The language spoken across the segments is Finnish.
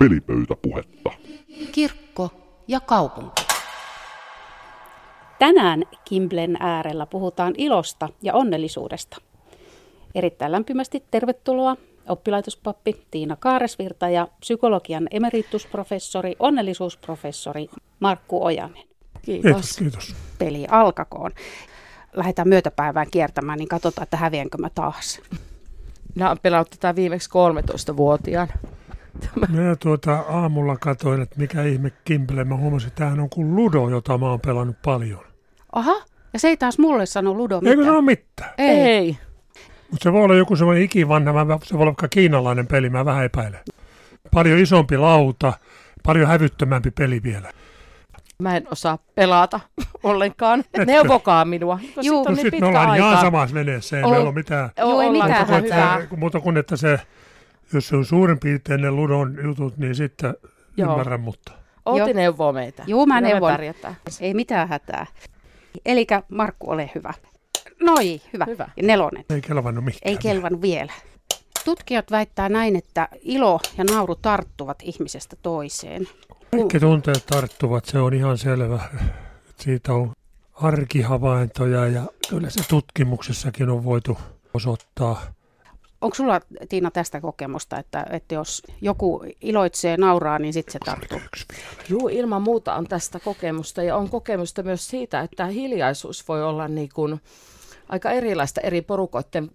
pelipöytäpuhetta. Kirkko ja kaupunki. Tänään Kimblen äärellä puhutaan ilosta ja onnellisuudesta. Erittäin lämpimästi tervetuloa oppilaitospappi Tiina Kaaresvirta ja psykologian emeritusprofessori, onnellisuusprofessori Markku Ojanen. Kiitos. Kiitos, kiitos. Peli alkakoon. Lähdetään myötäpäivään kiertämään, niin katsotaan, että häviänkö mä taas. Pelannut tätä viimeksi 13-vuotiaan. Mä tuota aamulla katsoin, että mikä ihme Kimble. Mä huomasin, että tämähän on kuin Ludo, jota mä oon pelannut paljon. Aha, ja se ei taas mulle sano Ludo mitään. Eikö se ole mitään? Ei. Ei. Mutta se voi olla joku semmoinen ikivanha, se voi olla vaikka kiinalainen peli, mä vähän epäilen. Paljon isompi lauta, paljon hävyttömämpi peli vielä. Mä en osaa pelata ollenkaan. Etkö? Neuvokaa minua. No Juu, no sitten me ollaan ihan samassa veneessä, ei Ol- meillä ole mitään. Joo, ei mitään hätää. muuta kuin, että se, jos se on suurin piirtein ne ludon jutut, niin sitten Joo. ymmärrän, mutta Outi Joo. neuvoo meitä. Juu, mä Kyllä neuvon. Ei mitään hätää. Eli Markku, ole hyvä. Noi, hyvä. Hyvä. Ja nelonen. ei kelvannut mihinkään. Ei kelvannut vielä. Tutkijat väittää näin, että ilo ja nauru tarttuvat ihmisestä toiseen. Kaikki tunteet tarttuvat, se on ihan selvä. Siitä on arkihavaintoja ja kyllä se tutkimuksessakin on voitu osoittaa. Onko sulla, Tiina, tästä kokemusta, että, että jos joku iloitsee, nauraa, niin sitten se tarttuu? Juu, ilman muuta on tästä kokemusta ja on kokemusta myös siitä, että hiljaisuus voi olla niin kuin aika erilaista eri porukoiden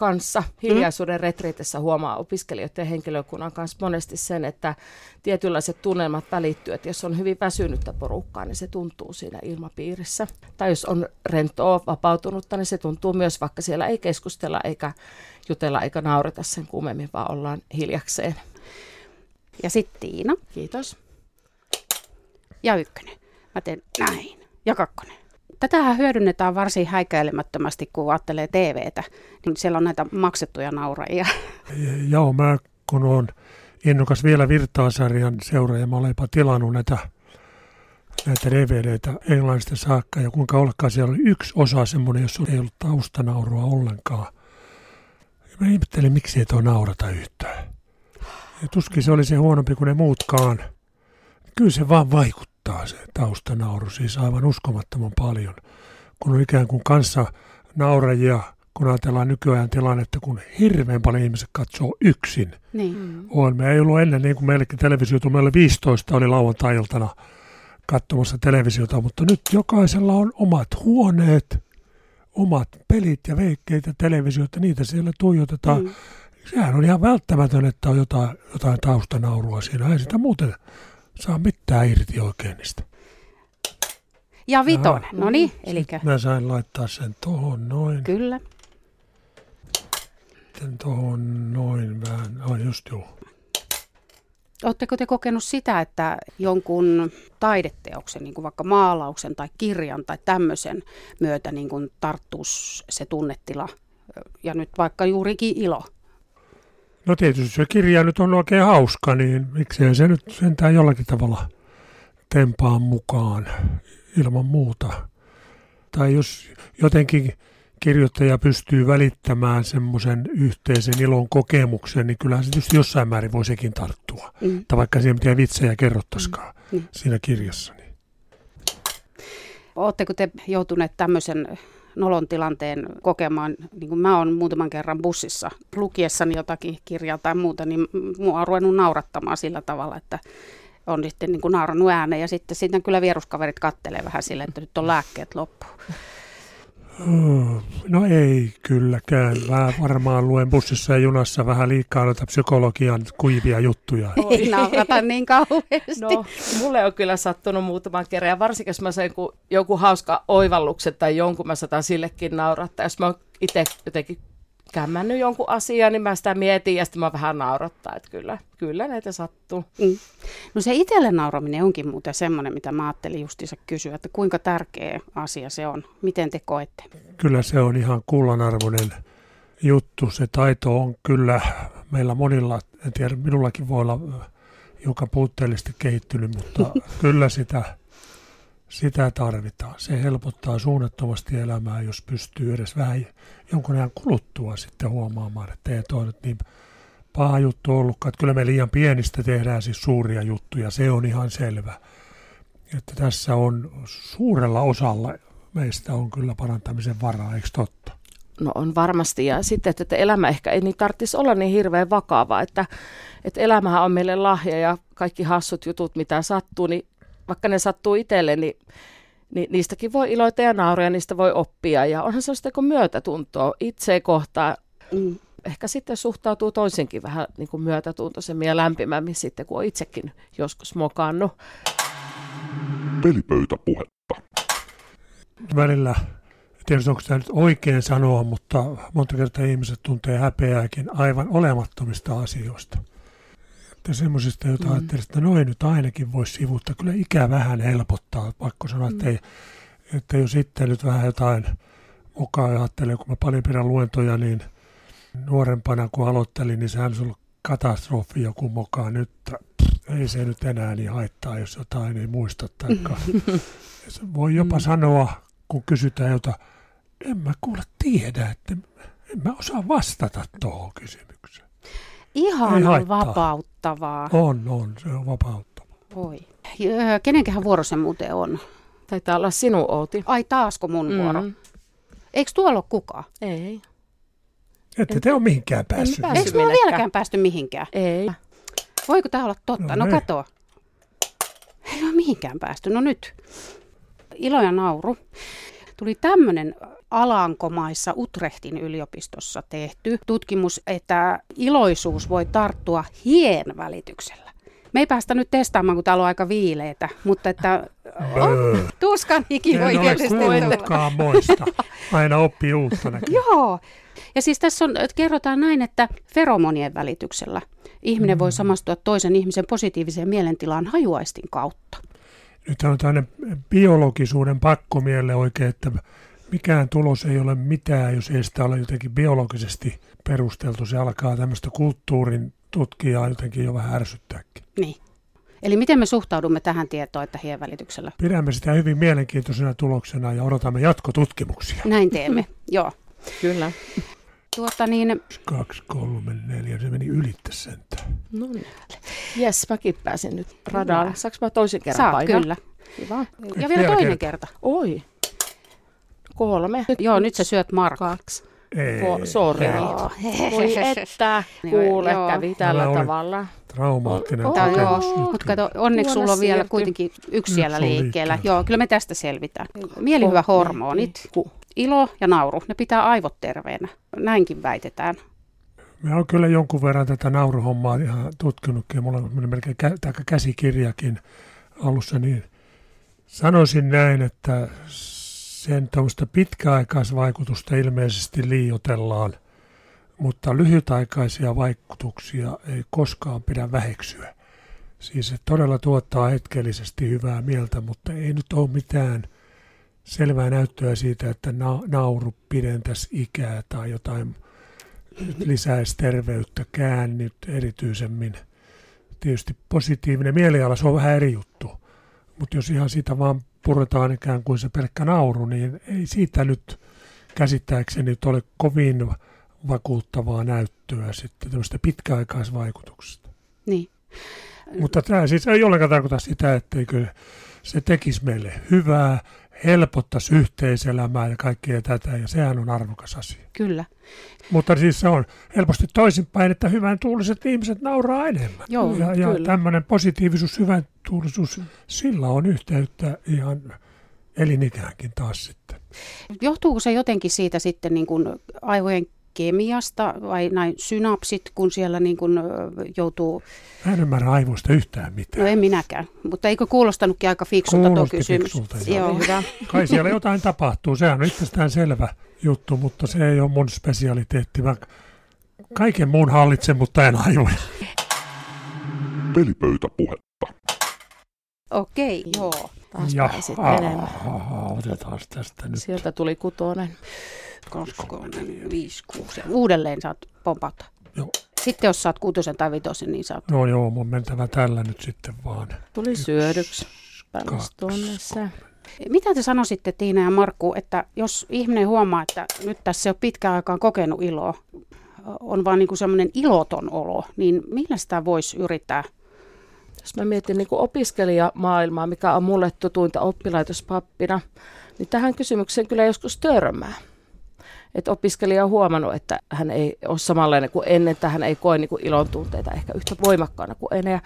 kanssa. Hiljaisuuden retriitissä huomaa opiskelijoiden ja henkilökunnan kanssa monesti sen, että tietynlaiset tunnelmat välittyy, että jos on hyvin väsynyttä porukkaa, niin se tuntuu siinä ilmapiirissä. Tai jos on rentoa, vapautunutta, niin se tuntuu myös, vaikka siellä ei keskustella eikä jutella eikä naureta sen kummemmin, vaan ollaan hiljakseen. Ja sitten Tiina Kiitos. ja ykkönen. Mä teen näin. Ja kakkonen. Tätähän hyödynnetään varsin häikäilemättömästi, kun ajattelee TVtä. Niin siellä on näitä maksettuja naurajia. Joo, mä kun on innokas vielä Virtaa-sarjan seuraaja, mä olen jopa tilannut näitä, näitä DVDtä englannista saakka. Ja kuinka ollakaan siellä oli yksi osa semmoinen, jossa ei ollut taustanaurua ollenkaan. Ja mä ihmettelin, miksi ei tuo naurata yhtään. Ja tuskin se oli se huonompi kuin ne muutkaan. Kyllä se vaan vaikuttaa se taustanauru, siis aivan uskomattoman paljon. Kun on ikään kuin kanssa naurajia, kun ajatellaan nykyajan tilannetta, kun hirveän paljon ihmiset katsoo yksin. Niin. Mm. On. Me ei ollut ennen niin kuin meillekin televisiota. Meillä oli 15 oli lauantai-iltana katsomassa televisiota, mutta nyt jokaisella on omat huoneet, omat pelit ja veikkeet ja televisioita, niitä siellä tuijotetaan. Mm. Sehän on ihan välttämätön, että on jotain, jotain taustanaurua siinä. Ei sitä muuten saa mitään irti oikein niistä. Ja vitonen. No niin, eli Mä sain laittaa sen tohon noin, kyllä. sitten tohon noin vähän. Ai just joo. Oletteko te kokenut sitä, että jonkun taideteoksen, niin kuin vaikka maalauksen tai kirjan tai tämmöisen myötä niin kuin tarttuisi se tunnetila ja nyt vaikka juurikin ilo? No tietysti se kirja nyt on oikein hauska, niin miksei se nyt sentään jollakin tavalla tempaa mukaan ilman muuta. Tai jos jotenkin kirjoittaja pystyy välittämään semmoisen yhteisen ilon kokemuksen, niin kyllähän se tietysti jossain määrin voi sekin tarttua. Mm. Tai vaikka siihen mitään vitsejä kerrottaisikaan Mm. siinä kirjassa. Niin. Oletteko te joutuneet tämmöisen nolon tilanteen kokemaan, niin kuin mä oon muutaman kerran bussissa lukiessani jotakin kirjaa tai muuta, niin mua on ruvennut naurattamaan sillä tavalla, että on sitten niin kuin naurannut ääneen ja sitten sitten kyllä vieruskaverit kattelee vähän sille, että nyt on lääkkeet loppu. Oh, No ei kylläkään. Mä varmaan luen bussissa ja junassa vähän liikaa noita psykologian kuivia juttuja. Ei naurata niin kauheasti. No, mulle on kyllä sattunut muutaman kerran, ja varsinkin jos mä sain joku, joku hauska oivalluksen tai jonkun, mä saatan sillekin naurattaa. Jos mä itse jotenkin kämmännyt jonkun asian, niin mä sitä mietin ja sitten mä vähän naurattaa, että kyllä, kyllä näitä sattuu. Mm. No se itselle nauraminen onkin muuten semmoinen, mitä mä ajattelin justiinsa kysyä, että kuinka tärkeä asia se on. Miten te koette? Kyllä se on ihan kullanarvoinen juttu. Se taito on kyllä meillä monilla, en tiedä, minullakin voi olla joka puutteellisesti kehittynyt, mutta kyllä sitä, sitä tarvitaan. Se helpottaa suunnattomasti elämää, jos pystyy edes vähän jonkun ajan kuluttua sitten huomaamaan, että ei toi nyt niin paha juttu ollutkaan. Että kyllä me liian pienistä tehdään siis suuria juttuja, se on ihan selvä. Että tässä on suurella osalla meistä on kyllä parantamisen varaa, eikö totta? No on varmasti. Ja sitten, että elämä ehkä ei niin tarvitsisi olla niin hirveän vakava, että, että elämähän on meille lahja ja kaikki hassut jutut, mitä sattuu, niin vaikka ne sattuu itselle, niin, niin niistäkin voi iloita ja nauria, niistä voi oppia. Ja onhan sellaista kuin myötätuntoa itse kohtaan. Mm. Ehkä sitten suhtautuu toisenkin vähän niin kuin myötätuntoisemmin ja lämpimämmin sitten, kun on itsekin joskus mokannut. Pelipöytäpuhetta. Välillä tietysti onko tämä nyt oikein sanoa, mutta monta kertaa ihmiset tuntee häpeääkin aivan olemattomista asioista. Että semmoisista, joita mm. ajattelee, että noin nyt ainakin voisi sivuttaa. Kyllä ikä vähän helpottaa, pakko sanoa, mm. että, ei, että jos sitten nyt vähän jotain mukaan ajattelee, kun mä paljon pidän luentoja, niin nuorempana kun aloittelin, niin sehän olisi ollut katastrofi joku mukaan nyt. Ei se nyt enää niin haittaa, jos jotain ei muista. Taikka. voi jopa mm. sanoa, kun kysytään jota, en mä kuule tiedä, että en mä osaa vastata tuohon kysymykseen. Ihan on vapauttavaa. On, on, se on vapauttavaa. Voi. Kenenkähän vuoro se muuten on? Taitaa olla sinun, Outi. Ai taasko mun mm. vuoro? Eikö tuolla ole kukaan? Ei. Ette en, te ole mihinkään päässyt. päässyt Eikö me ole vieläkään päästy mihinkään? Ei. Voiko tämä olla totta? No, no kato. Ei ole mihinkään päästy. No nyt. Ilo ja nauru. Tuli tämmöinen Alankomaissa Utrechtin yliopistossa tehty tutkimus, että iloisuus voi tarttua hien välityksellä. Me ei päästä nyt testaamaan, kun täällä on aika viileitä, mutta että tuskan hiki voi tietysti moista. Aina oppii uutta näkyy. Joo. Ja siis tässä on, että kerrotaan näin, että feromonien välityksellä ihminen mm. voi samastua toisen ihmisen positiiviseen mielentilaan hajuaistin kautta. Nyt on tämmöinen biologisuuden pakkomielle oikein, että mikään tulos ei ole mitään, jos ei sitä ole jotenkin biologisesti perusteltu. Se alkaa tämmöistä kulttuurin tutkijaa jotenkin jo vähän ärsyttääkin. Niin. Eli miten me suhtaudumme tähän tietoon, että hien välityksellä? Pidämme sitä hyvin mielenkiintoisena tuloksena ja odotamme jatkotutkimuksia. Näin teemme, joo. Kyllä. Tuota niin... Kaksi, kolme, neljä, se meni ylittä sentään. No niin. Jes, mäkin pääsin nyt radalle. Saanko mä toisen kerran Saa, painaa? kyllä. Kiva. Ja vielä toinen kerta. kerta. Oi. Kolme. Joo, nyt sä syöt Marko. Kaksi. Ei. Sori. Voi että, kuule, joo. kävi tällä Tämä tavalla. Traumaattinen oh, joo, mutta kato, onneksi sulla on vielä kuitenkin yksi siellä liikkeellä. Joo, kyllä me tästä selvitään. Mielihyvä hormonit, ilo ja nauru, ne pitää aivot terveenä. Näinkin väitetään. Mä oon kyllä jonkun verran tätä nauruhommaa ihan tutkinutkin. Mulla on melkein kä- käsikirjakin alussa, niin sanoisin näin, että sen tuommoista pitkäaikaisvaikutusta ilmeisesti liiotellaan, mutta lyhytaikaisia vaikutuksia ei koskaan pidä väheksyä. Siis se todella tuottaa hetkellisesti hyvää mieltä, mutta ei nyt ole mitään selvää näyttöä siitä, että na- nauru pidentäisi ikää tai jotain lisäisi terveyttäkään nyt erityisemmin. Tietysti positiivinen mieliala, se on vähän eri juttu. Mutta jos ihan siitä vaan puretaan ikään kuin se pelkkä nauru, niin ei siitä nyt käsittääkseni nyt ole kovin vakuuttavaa näyttöä sitten tämmöistä pitkäaikaisvaikutuksesta. Niin. Mutta tämä siis ei ollenkaan tarkoita sitä, etteikö se tekisi meille hyvää, helpottaisi yhteiselämää ja kaikkea tätä, ja sehän on arvokas asia. Kyllä. Mutta siis se on helposti toisinpäin, että hyvän tuuliset ihmiset nauraa enemmän. Joo, ja, ja tämmöinen positiivisuus, hyvän tuulisuus, sillä on yhteyttä ihan elinikäänkin taas sitten. Johtuuko se jotenkin siitä sitten niin kuin aivojen kemiasta vai näin synapsit, kun siellä niin kuin joutuu... Mä en ymmärrä aivoista yhtään mitään. No en minäkään, mutta eikö kuulostanutkin aika fiksulta tuo kysymys? Fiksulta, joo. joo. Hyvä. Kai siellä jotain tapahtuu, sehän on itsestään selvä juttu, mutta se ei ole mun spesialiteetti. Mä kaiken muun hallitsen, mutta en aivoja. Pelipöytäpuhetta. Okei, joo. Taas pääsit menemään. Otetaan tästä nyt. Sieltä tuli kutonen. 2, 3, 5, 6. Uudelleen saat pompauttaa. Joo. Sitten jos saat kuutosen tai vitosen, niin saat... No joo, mun mentävä tällä nyt sitten vaan. Tuli Yksi, syödyksi. tuonne Mitä te sanoisitte Tiina ja Markku, että jos ihminen huomaa, että nyt tässä ei ole pitkään aikaan kokenut iloa, on vaan niin semmoinen iloton olo, niin millä sitä voisi yrittää jos mä mietin niin opiskelijamaailmaa, mikä on mulle tutuinta oppilaitospappina, niin tähän kysymykseen kyllä joskus törmää. Että opiskelija on huomannut, että hän ei ole samanlainen kuin ennen, että hän ei koe niin kuin ilon tunteita ehkä yhtä voimakkaana kuin ennen. Ja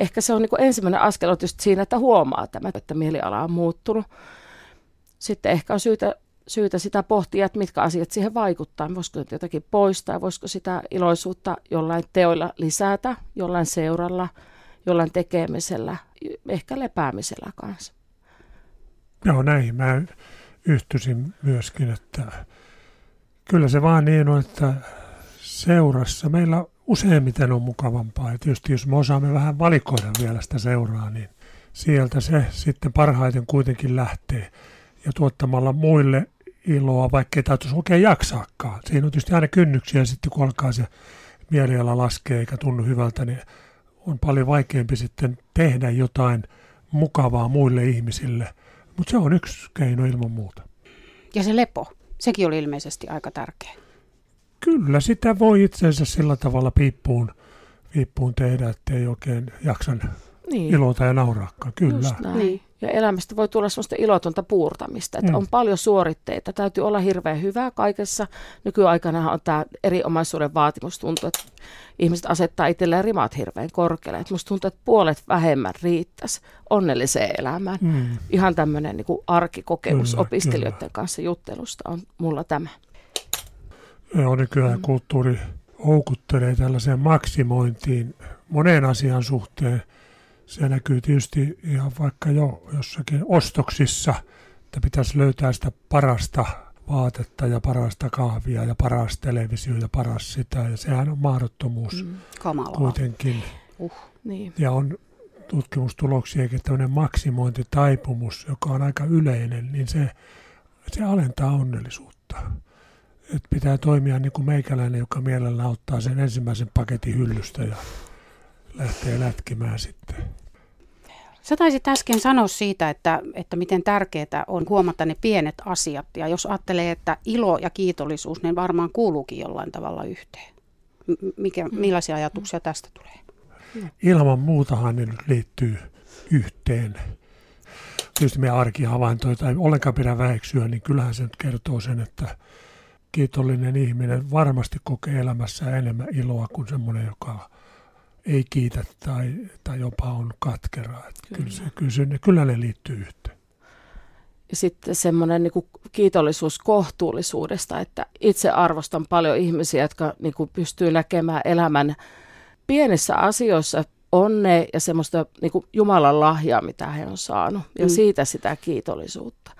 ehkä se on niin kuin ensimmäinen askel on just siinä, että huomaa tämä, että mieliala on muuttunut. Sitten ehkä on syytä, syytä sitä pohtia, että mitkä asiat siihen vaikuttaa. Voisiko jotakin poistaa, voisiko sitä iloisuutta jollain teoilla lisätä, jollain seuralla, jollain tekemisellä, ehkä lepäämisellä kanssa. Joo, näin mä yhtyisin myöskin, että kyllä se vaan niin on, että seurassa meillä useimmiten on mukavampaa. Ja tietysti jos me osaamme vähän valikoida vielä sitä seuraa, niin sieltä se sitten parhaiten kuitenkin lähtee. Ja tuottamalla muille iloa, vaikka ei täytyisi oikein jaksaakaan. Siinä on tietysti aina kynnyksiä sitten, kun alkaa se mieliala laskee eikä tunnu hyvältä, niin on paljon vaikeampi sitten tehdä jotain mukavaa muille ihmisille. Mutta se on yksi keino ilman muuta. Ja se lepo, sekin oli ilmeisesti aika tärkeä. Kyllä, sitä voi itsensä sillä tavalla piippuun, piippuun tehdä, ettei oikein jaksan niin. ilota ja nauraakaan. Kyllä. Niin. Ja elämästä voi tulla sellaista ilotonta puurtamista, että mm. on paljon suoritteita. Täytyy olla hirveän hyvää kaikessa. Nykyaikana on tämä eri omaisuuden vaatimus. Tuntuu, että ihmiset asettaa itselleen rimat hirveän korkealle. Että musta tuntuu, että puolet vähemmän riittäisi onnelliseen elämään. Mm. Ihan tämmöinen niin arkikokemus kyllä, opiskelijoiden kyllä. kanssa juttelusta on mulla tämä. Joo, nykyään mm. kulttuuri houkuttelee tällaiseen maksimointiin moneen asian suhteen – se näkyy tietysti ihan vaikka jo jossakin ostoksissa, että pitäisi löytää sitä parasta vaatetta ja parasta kahvia ja paras televisio ja paras sitä. Ja sehän on mahdottomuus mm, kuitenkin. Uh, niin. Ja on tutkimustuloksia, että tämmöinen maksimointitaipumus, joka on aika yleinen, niin se, se alentaa onnellisuutta. Et pitää toimia niin kuin meikäläinen, joka mielellään ottaa sen ensimmäisen paketin hyllystä ja lähtee lätkimään sitten. Sä taisit äsken sanoa siitä, että, että miten tärkeää on huomata ne pienet asiat. Ja jos ajattelee, että ilo ja kiitollisuus, niin varmaan kuuluukin jollain tavalla yhteen. Mikä, mm. millaisia ajatuksia tästä tulee? Ilman muutahan ne nyt liittyy yhteen. Tietysti meidän arkihavaintoita ei ollenkaan pidä väheksyä, niin kyllähän se nyt kertoo sen, että kiitollinen ihminen varmasti kokee elämässä enemmän iloa kuin semmoinen, joka ei kiitä tai, tai jopa on katkera. Kyllä. Kyllä, se, kyllä, se, kyllä ne liittyy yhteen. Ja sitten semmoinen niin kiitollisuus kohtuullisuudesta, että itse arvostan paljon ihmisiä, jotka niin kuin pystyy näkemään elämän pienissä asioissa onne ja semmoista niin kuin Jumalan lahjaa, mitä he on saanut. Ja mm. siitä sitä kiitollisuutta.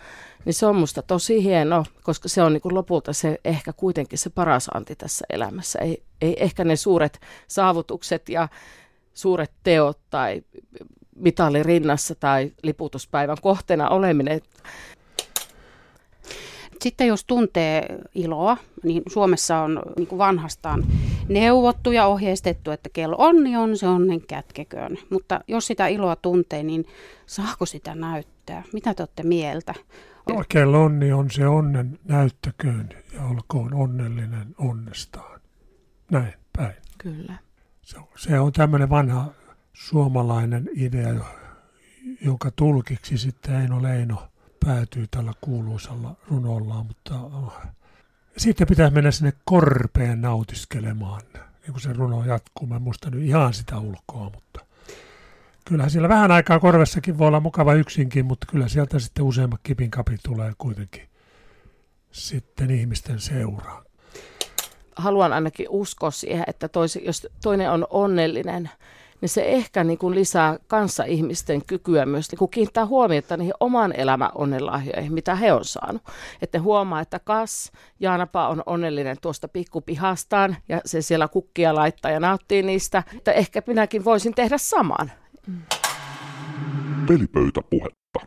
Niin se on musta tosi hieno, koska se on niin kuin lopulta se ehkä kuitenkin se paras anti tässä elämässä. Ei, ei ehkä ne suuret saavutukset ja suuret teot tai mitali rinnassa tai liputuspäivän kohteena oleminen. Sitten jos tuntee iloa, niin Suomessa on niin kuin vanhastaan neuvottu ja ohjeistettu, että kello onni on, se onnen kätkeköön. Mutta jos sitä iloa tuntee, niin saako sitä näyttää? Mitä te olette mieltä? Oikein onni on se onnen näyttäköön ja olkoon onnellinen onnestaan. Näin päin. Kyllä. Se on, se on tämmöinen vanha suomalainen idea, jonka tulkiksi sitten Eino Leino päätyy tällä kuuluisalla runollaan, mutta oh. sitten pitää mennä sinne korpeen nautiskelemaan, niin kuin se runo jatkuu. Mä en muista nyt ihan sitä ulkoa, mutta kyllähän siellä vähän aikaa korvessakin voi olla mukava yksinkin, mutta kyllä sieltä sitten useammat kipinkapit tulee kuitenkin sitten ihmisten seuraan. Haluan ainakin uskoa siihen, että toisi, jos toinen on onnellinen, niin se ehkä niin kuin lisää kanssa ihmisten kykyä myös niin kuin kiinnittää huomiota niihin oman elämän onnenlahjoihin, mitä he on saanut. Että ne huomaa, että kas, Jaanapa on onnellinen tuosta pikkupihastaan ja se siellä kukkia laittaa ja nauttii niistä. Että ehkä minäkin voisin tehdä saman. Pelipöytäpuhetta.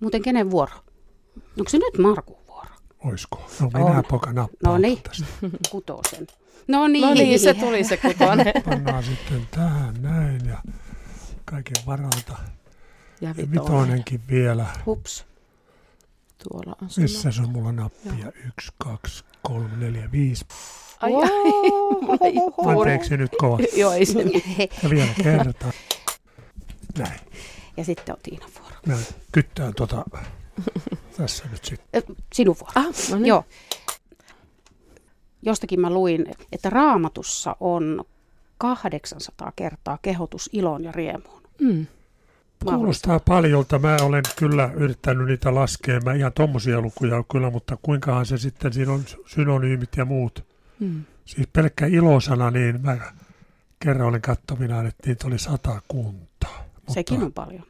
Muuten kenen vuoro? Onko se nyt Markun vuoro? Oisko? No minä poka nappaa No niin, kutosen. No niin. no niin, se tuli se kutonen. Pannaan sitten tähän näin ja kaiken varalta. Ja vitonen. vitonenkin vielä. Hups. Tuolla on Missä se on mulla nappia? Yksi, kaksi, kolme, neljä, viisi. Ai, ai. Anteeksi nyt kovasti. Joo, ei se Ja vielä kertaan. Näin. Ja sitten on Tiina vuoro. Mä kyttään tota tässä nyt sitten. Sinun vuoro. Ah, no niin. Joo. Jostakin mä luin, että raamatussa on 800 kertaa kehotus iloon ja riemuun. Mm. Kuulostaa paljolta. Mä olen kyllä yrittänyt niitä laskea. Mä ihan tommosia lukuja on kyllä, mutta kuinkahan se sitten, siinä on synonyymit ja muut. Mm. Siis pelkkä ilosana, niin mä kerran olin kattominaan, että niitä oli sata kuntaa. Mutta Sekin on paljon.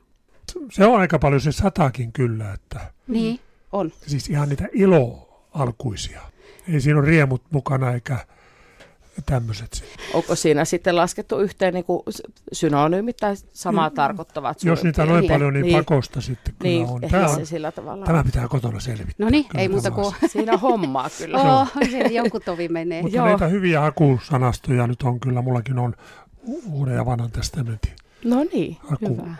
Se on aika paljon se satakin kyllä, että Niin, on. siis ihan niitä iloalkuisia. Ei siinä ole riemut mukana eikä tämmöiset. Onko siinä sitten laskettu yhteen niin kuin synonyymit tai samaa tarkoittavat? Mm. Jos niitä noin piirtein? paljon, niin, pakosta sitten kyllä Niin, on. Tämä, se on. sillä tavalla tämä on. pitää kotona selvittää. No niin, Kyllä ei muuta kuin... on. Siinä on hommaa kyllä. Oh, siinä jonkun tovi menee. Mutta Joo. näitä hyviä hakusanastoja nyt on kyllä, mullakin on uuden ja vanhan testamentin No niin, haku. hyvä.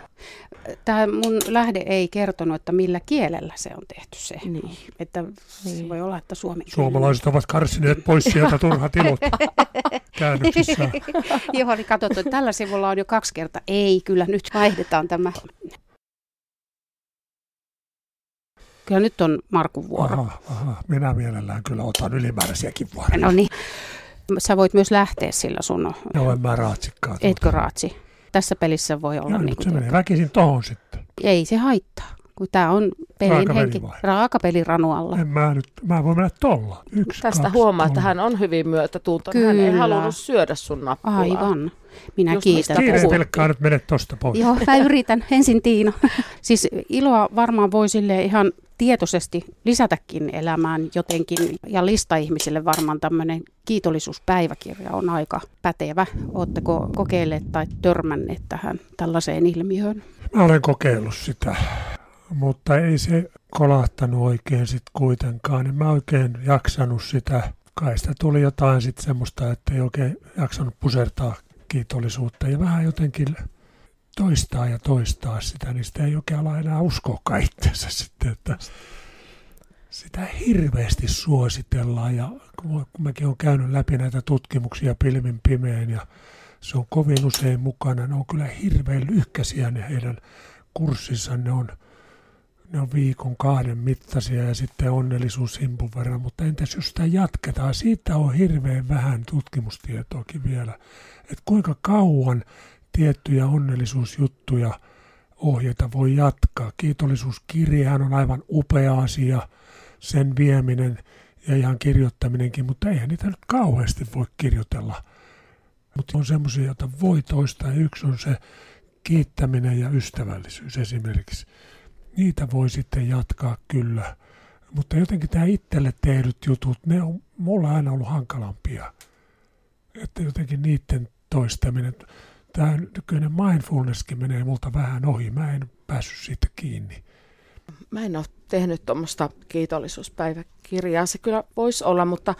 Tämä mun lähde ei kertonut, että millä kielellä se on tehty se. Niin. Että se Niin. voi olla, että suomen Suomalaiset ovat karsineet pois sieltä turhat ilot käännöksissä. Joo, oli katsottu, että tällä sivulla on jo kaksi kertaa. Ei, kyllä nyt vaihdetaan tämä. Kyllä nyt on Markun vuoro. Aha, aha, minä mielellään kyllä otan ylimääräisiäkin vuoroja. No niin. Sä voit myös lähteä sillä sun, Joo, en mä raatsikkaan. etkö raatsi? Tässä pelissä voi olla Ja niin se menee väkisin tohon sitten. ei se haittaa, kun tämä on pelin Raakapeli henki. vai? Raakapeli ranualla. En mä nyt, mä voin mennä tolla. Yksi, Tästä kaksi, huomaa, että kolme. hän on hyvin myötätuntoinen. Hän ei halunnut syödä sun nappulaa. Aivan. Minä Just kiitän. mistä Kiire puhuttiin. pelkkaa nyt mene tosta pois. Joo, mä yritän. Ensin Tiina. Siis iloa varmaan voi sille ihan tietoisesti lisätäkin elämään jotenkin. Ja lista-ihmisille varmaan tämmöinen kiitollisuuspäiväkirja on aika pätevä. Oletteko kokeilleet tai törmänneet tähän tällaiseen ilmiöön? Mä olen kokeillut sitä, mutta ei se kolahtanut oikein sit kuitenkaan. En mä oikein jaksanut sitä. Kai sitä tuli jotain sit semmoista, että ei oikein jaksanut pusertaa kiitollisuutta ja vähän jotenkin toistaa ja toistaa sitä, niin sitä ei oikein ala enää uskoa itseensä sitten, että sitä hirveästi suositellaan ja kun mäkin olen käynyt läpi näitä tutkimuksia pilvin pimeän ja se on kovin usein mukana. Ne on kyllä hirveän lyhkäisiä ne heidän kurssinsa. Ne on, ne on viikon kahden mittaisia ja sitten onnellisuus himpun verran. Mutta entäs jos sitä jatketaan? Siitä on hirveän vähän tutkimustietoakin vielä. Että kuinka kauan tiettyjä onnellisuusjuttuja ohjeita voi jatkaa. Kiitollisuuskirjahan on aivan upea asia, sen vieminen ja ihan kirjoittaminenkin, mutta eihän niitä nyt kauheasti voi kirjoitella mutta on semmoisia, joita voi toistaa. Yksi on se kiittäminen ja ystävällisyys esimerkiksi. Niitä voi sitten jatkaa kyllä. Mutta jotenkin tämä itselle tehdyt jutut, ne on mulla aina ollut hankalampia. Että jotenkin niiden toistaminen. Tämä nykyinen mindfulnesskin menee multa vähän ohi. Mä en päässyt siitä kiinni. Mä en ole tehnyt tuommoista kiitollisuuspäiväkirjaa. Se kyllä voisi olla, mutta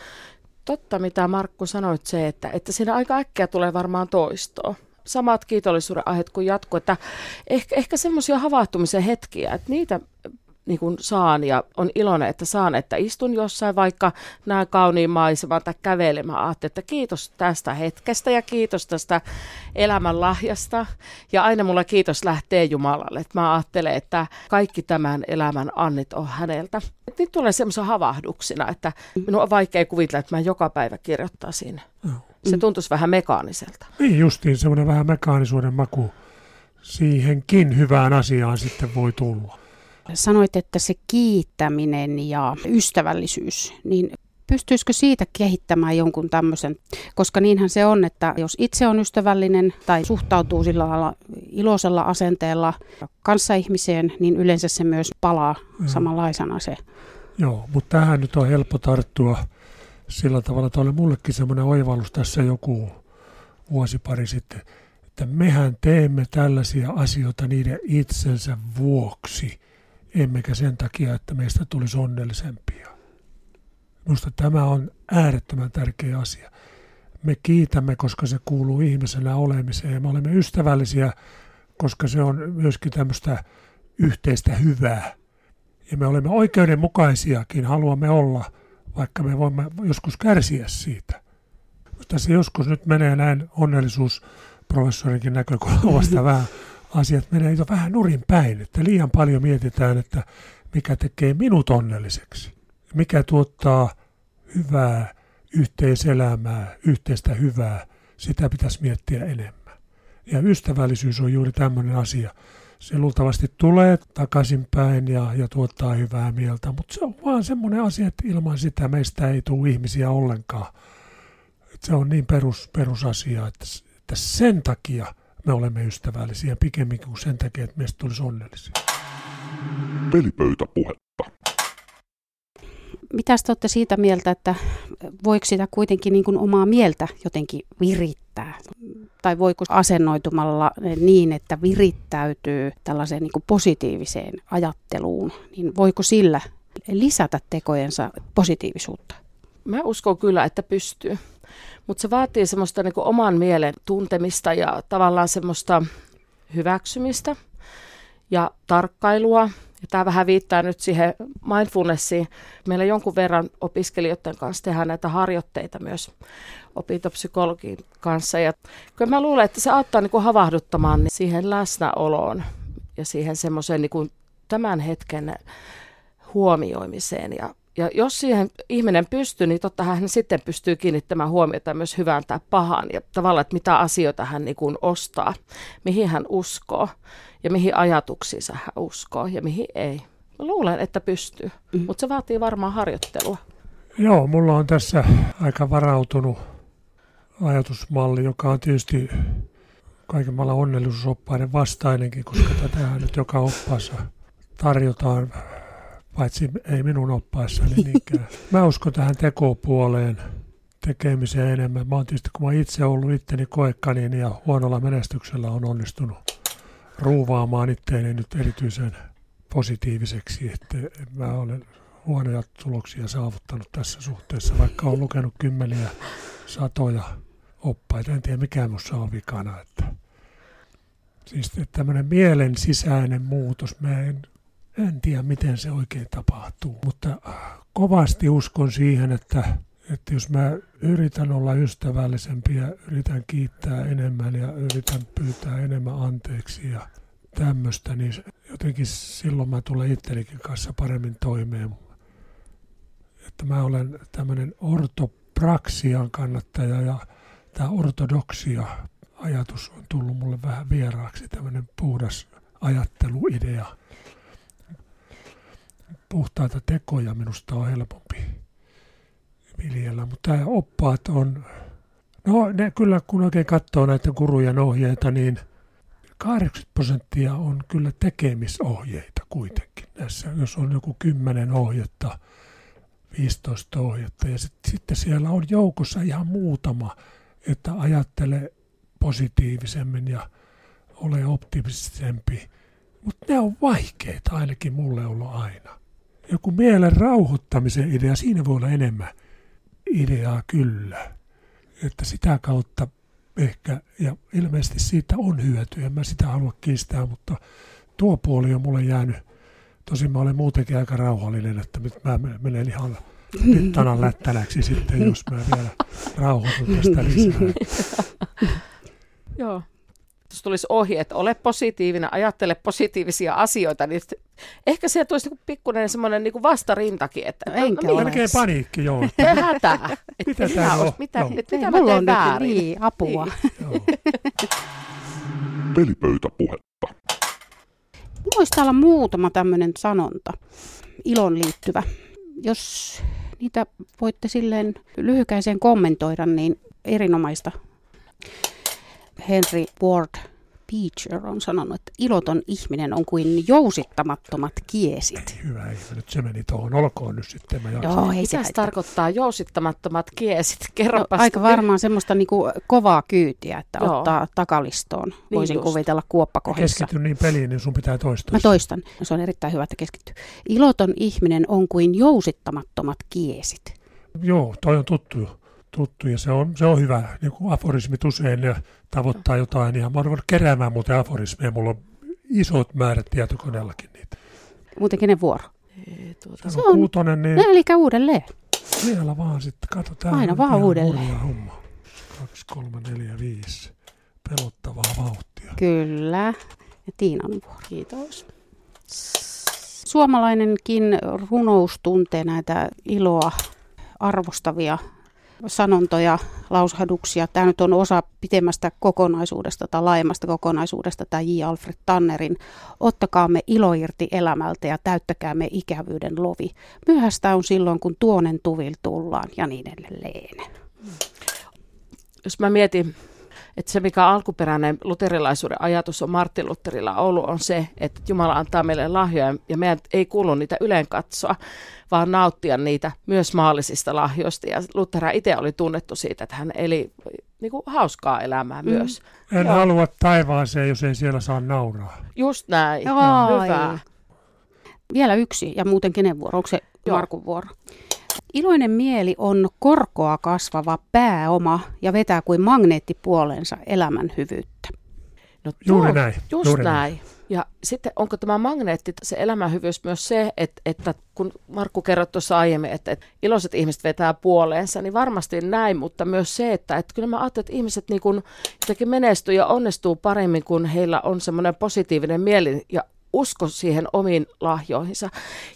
totta mitä Markku sanoit se, että, että siinä aika äkkiä tulee varmaan toistoa. Samat kiitollisuuden aiheet kuin jatkuu, että ehkä, ehkä semmoisia havahtumisen hetkiä, että niitä niin kuin saan ja on iloinen, että saan, että istun jossain vaikka näen kauniin maiseman tai kävelemään. Ajattelin, että kiitos tästä hetkestä ja kiitos tästä elämän lahjasta. Ja aina mulla kiitos lähtee Jumalalle. Että mä ajattelen, että kaikki tämän elämän annit on häneltä. Et Nyt tulee semmoisen havahduksina, että minun on vaikea kuvitella, että mä joka päivä kirjoittaisin. Se tuntuisi vähän mekaaniselta. Niin justiin semmoinen vähän mekaanisuuden maku siihenkin hyvään asiaan sitten voi tulla. Sanoit, että se kiittäminen ja ystävällisyys, niin pystyisikö siitä kehittämään jonkun tämmöisen? Koska niinhän se on, että jos itse on ystävällinen tai suhtautuu sillä lailla iloisella asenteella kanssaihmiseen, niin yleensä se myös palaa Joo. samanlaisena se. Joo, mutta tähän nyt on helppo tarttua sillä tavalla, että oli mullekin semmoinen oivallus tässä joku vuosi pari sitten, että mehän teemme tällaisia asioita niiden itsensä vuoksi, emmekä sen takia, että meistä tulisi onnellisempia. Minusta tämä on äärettömän tärkeä asia. Me kiitämme, koska se kuuluu ihmisenä olemiseen ja me olemme ystävällisiä, koska se on myöskin tämmöistä yhteistä hyvää. Ja me olemme oikeudenmukaisiakin, haluamme olla vaikka me voimme joskus kärsiä siitä. Mutta se joskus nyt menee näin onnellisuusprofessorinkin näkökulmasta vähän asiat menee jo vähän nurin päin, että liian paljon mietitään, että mikä tekee minut onnelliseksi, mikä tuottaa hyvää yhteiselämää, yhteistä hyvää, sitä pitäisi miettiä enemmän. Ja ystävällisyys on juuri tämmöinen asia. Se luultavasti tulee takaisinpäin ja, ja tuottaa hyvää mieltä, mutta se on vaan semmoinen asia, että ilman sitä meistä ei tule ihmisiä ollenkaan. Se on niin perus, perusasia, että, että sen takia me olemme ystävällisiä pikemminkin kuin sen takia, että meistä tulisi onnellisia. Pelipöytäpuhetta. Mitä te olette siitä mieltä, että voiko sitä kuitenkin niin kuin omaa mieltä jotenkin virittää? Tai voiko asennoitumalla niin, että virittäytyy tällaiseen niin kuin positiiviseen ajatteluun, niin voiko sillä lisätä tekojensa positiivisuutta? Mä uskon kyllä, että pystyy. Mutta se vaatii semmoista niin oman mielen tuntemista ja tavallaan semmoista hyväksymistä ja tarkkailua. Ja tämä vähän viittaa nyt siihen mindfulnessiin. Meillä jonkun verran opiskelijoiden kanssa tehdään näitä harjoitteita myös opintopsykologin kanssa. Ja kyllä mä luulen, että se auttaa niin kuin havahduttamaan niin siihen läsnäoloon ja siihen semmoiseen niin tämän hetken huomioimiseen ja ja jos siihen ihminen pystyy, niin totta hän sitten pystyy kiinnittämään huomiota myös hyvään tai pahaan ja tavallaan, että mitä asioita hän niin kuin ostaa, mihin hän uskoo ja mihin ajatuksiinsa hän uskoo ja mihin ei. Mä luulen, että pystyy, mm. mutta se vaatii varmaan harjoittelua. Joo, mulla on tässä aika varautunut ajatusmalli, joka on tietysti kaiken maailman onnellisuusoppaiden vastainenkin, koska tätä nyt joka oppaassa tarjotaan paitsi ei minun oppaissani niinkään. Mä uskon tähän tekopuoleen tekemiseen enemmän. Mä oon tietysti, kun mä itse ollut itteni koekaniin ja huonolla menestyksellä on onnistunut ruuvaamaan itteeni nyt erityisen positiiviseksi, että mä olen huonoja tuloksia saavuttanut tässä suhteessa, vaikka olen lukenut kymmeniä, satoja oppaita. En tiedä, mikä minussa on vikana. Että siis tämmöinen mielen sisäinen muutos. Mä en en tiedä, miten se oikein tapahtuu, mutta äh, kovasti uskon siihen, että, että jos mä yritän olla ystävällisempi ja yritän kiittää enemmän ja yritän pyytää enemmän anteeksi ja tämmöistä, niin jotenkin silloin mä tulen itsenikin kanssa paremmin toimeen. Että mä olen tämmöinen ortopraksian kannattaja ja tämä ortodoksia ajatus on tullut mulle vähän vieraaksi, tämmöinen puhdas ajatteluidea puhtaita tekoja minusta on helpompi viljellä, mutta tämä oppaat on, no ne kyllä kun oikein katsoo näitä kurujen ohjeita, niin 80 prosenttia on kyllä tekemisohjeita kuitenkin näissä, jos on joku 10 ohjetta, 15 ohjetta ja sit, sitten siellä on joukossa ihan muutama, että ajattele positiivisemmin ja ole optimistisempi. Mutta ne on vaikeita ainakin mulle ollut aina joku mielen rauhoittamisen idea, siinä voi olla enemmän ideaa kyllä. Että sitä kautta ehkä, ja ilmeisesti siitä on hyötyä, en mä sitä halua kiistää, mutta tuo puoli on mulle jäänyt, tosin mä olen muutenkin aika rauhallinen, että nyt mä menen ihan pittanan lättänäksi sitten, jos mä vielä rauhoitun tästä lisää. Joo, jos tulisi ohje, että ole positiivinen, ajattele positiivisia asioita, niin ehkä se tulisi niin pikkuinen semmoinen niin vastarintakin. Että, no, enkä no, Melkein paniikki, joo. Hätää. mitä tämä on? Mitä, no. mitä, mitä Mulla on väärin? Niin, apua. Niin. Pelipöytäpuhetta. Olisi täällä muutama tämmöinen sanonta, ilon liittyvä. Jos niitä voitte silleen lyhykäiseen kommentoida, niin erinomaista. Henry Ward Beecher on sanonut, että iloton ihminen on kuin jousittamattomat kiesit. Ei, hyvä ihme, nyt se meni tuohon. Olkoon nyt sitten. Mä Joo, ei se tarkoittaa jousittamattomat kiesit? no, aika varmaan semmoista niinku kovaa kyytiä, että Joo. ottaa takalistoon. Niin Voisin just. kuvitella kuoppakohdissa. Keskity niin peliin, niin sun pitää toistaa. Mä toistan. Se on erittäin hyvä, että keskittyy. Iloton ihminen on kuin jousittamattomat kiesit. Joo, toi on tuttu tuttu ja se on, se on hyvä. Niin kuin aforismit usein ne tavoittaa jotain. Ja mä olen keräämään muuten aforismeja. Mulla on isot määrät tietokoneellakin niitä. Muuten kenen vuoro? Ei, tuota. Se, se on kuutonen, niin... No, eli uudelleen. Vielä vaan sitten, kato tää Aina vaan ihan uudelleen. homma. Kaksi, kolme, neljä, viisi. Pelottavaa vauhtia. Kyllä. Ja Tiinan vuoro. Kiitos. Suomalainenkin runous tuntee näitä iloa arvostavia sanontoja, lausahduksia. Tämä nyt on osa pitemmästä kokonaisuudesta tai laajemmasta kokonaisuudesta, tämä J. Alfred Tannerin Ottakaamme ilo irti elämältä ja täyttäkäämme ikävyyden lovi. Myöhäistä on silloin, kun tuonen tuvil tullaan ja niin edelleen. Jos mä mietin, että se mikä alkuperäinen luterilaisuuden ajatus on Martin Lutherilla ollut, on se, että Jumala antaa meille lahjoja ja meidän ei kuulu niitä yleen katsoa, vaan nauttia niitä myös maallisista lahjoista. Ja Luther itse oli tunnettu siitä, että hän eli niin kuin, hauskaa elämää Mm. myös. En Joo. halua taivaaseen, jos ei siellä saa nauraa. Just näin. Ai. Hyvä. Vielä yksi, ja muuten kenen vuoro? Onko se Joo. Markun vuoro? Iloinen mieli on korkoa kasvava pääoma ja vetää kuin magneetti puoleensa elämän hyvyyttä. No, Juuri tuo- näin. Just juuri näin. Ja sitten onko tämä magneetti, se elämänhyvyys myös se, että, että kun Markku kerroi tuossa aiemmin, että, että iloiset ihmiset vetää puoleensa, niin varmasti näin, mutta myös se, että, että kyllä mä ajattelen, että ihmiset niin kuin jotenkin menestyy ja onnistuu paremmin, kun heillä on semmoinen positiivinen mieli ja usko siihen omiin lahjoihinsa.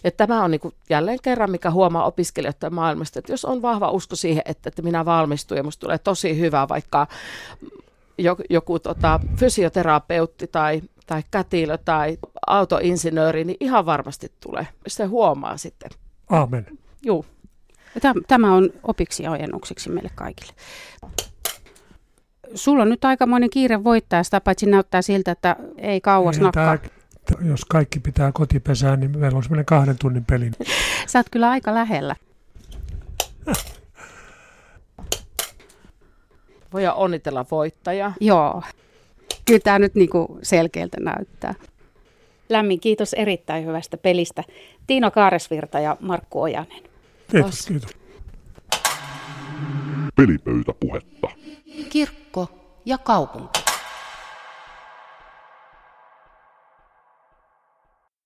Ja tämä on niin kuin jälleen kerran, mikä huomaa opiskelijoiden maailmasta, että jos on vahva usko siihen, että, että minä valmistun ja musta tulee tosi hyvä, vaikka joku, joku tota, fysioterapeutti tai, tai kätilö tai autoinsinööri, niin ihan varmasti tulee. Se huomaa sitten. Aamen. Juu. Täm- Tämä on opiksi ja ojennukseksi meille kaikille. Sulla on nyt aikamoinen kiire voittaa, sitä paitsi näyttää siltä, että ei kauas nakkaa. tää- t- jos kaikki pitää kotipesään, niin meillä on semmoinen kahden tunnin peli. Sä oot kyllä aika lähellä. Voidaan onnitella voittajaa. Joo. Kyllä tämä nyt niinku selkeältä näyttää. Lämmin kiitos erittäin hyvästä pelistä. Tiino Kaaresvirta ja Markku Ojanen. Kiitos, kiitos. Pelipöytäpuhetta. kirkko ja kaupunki.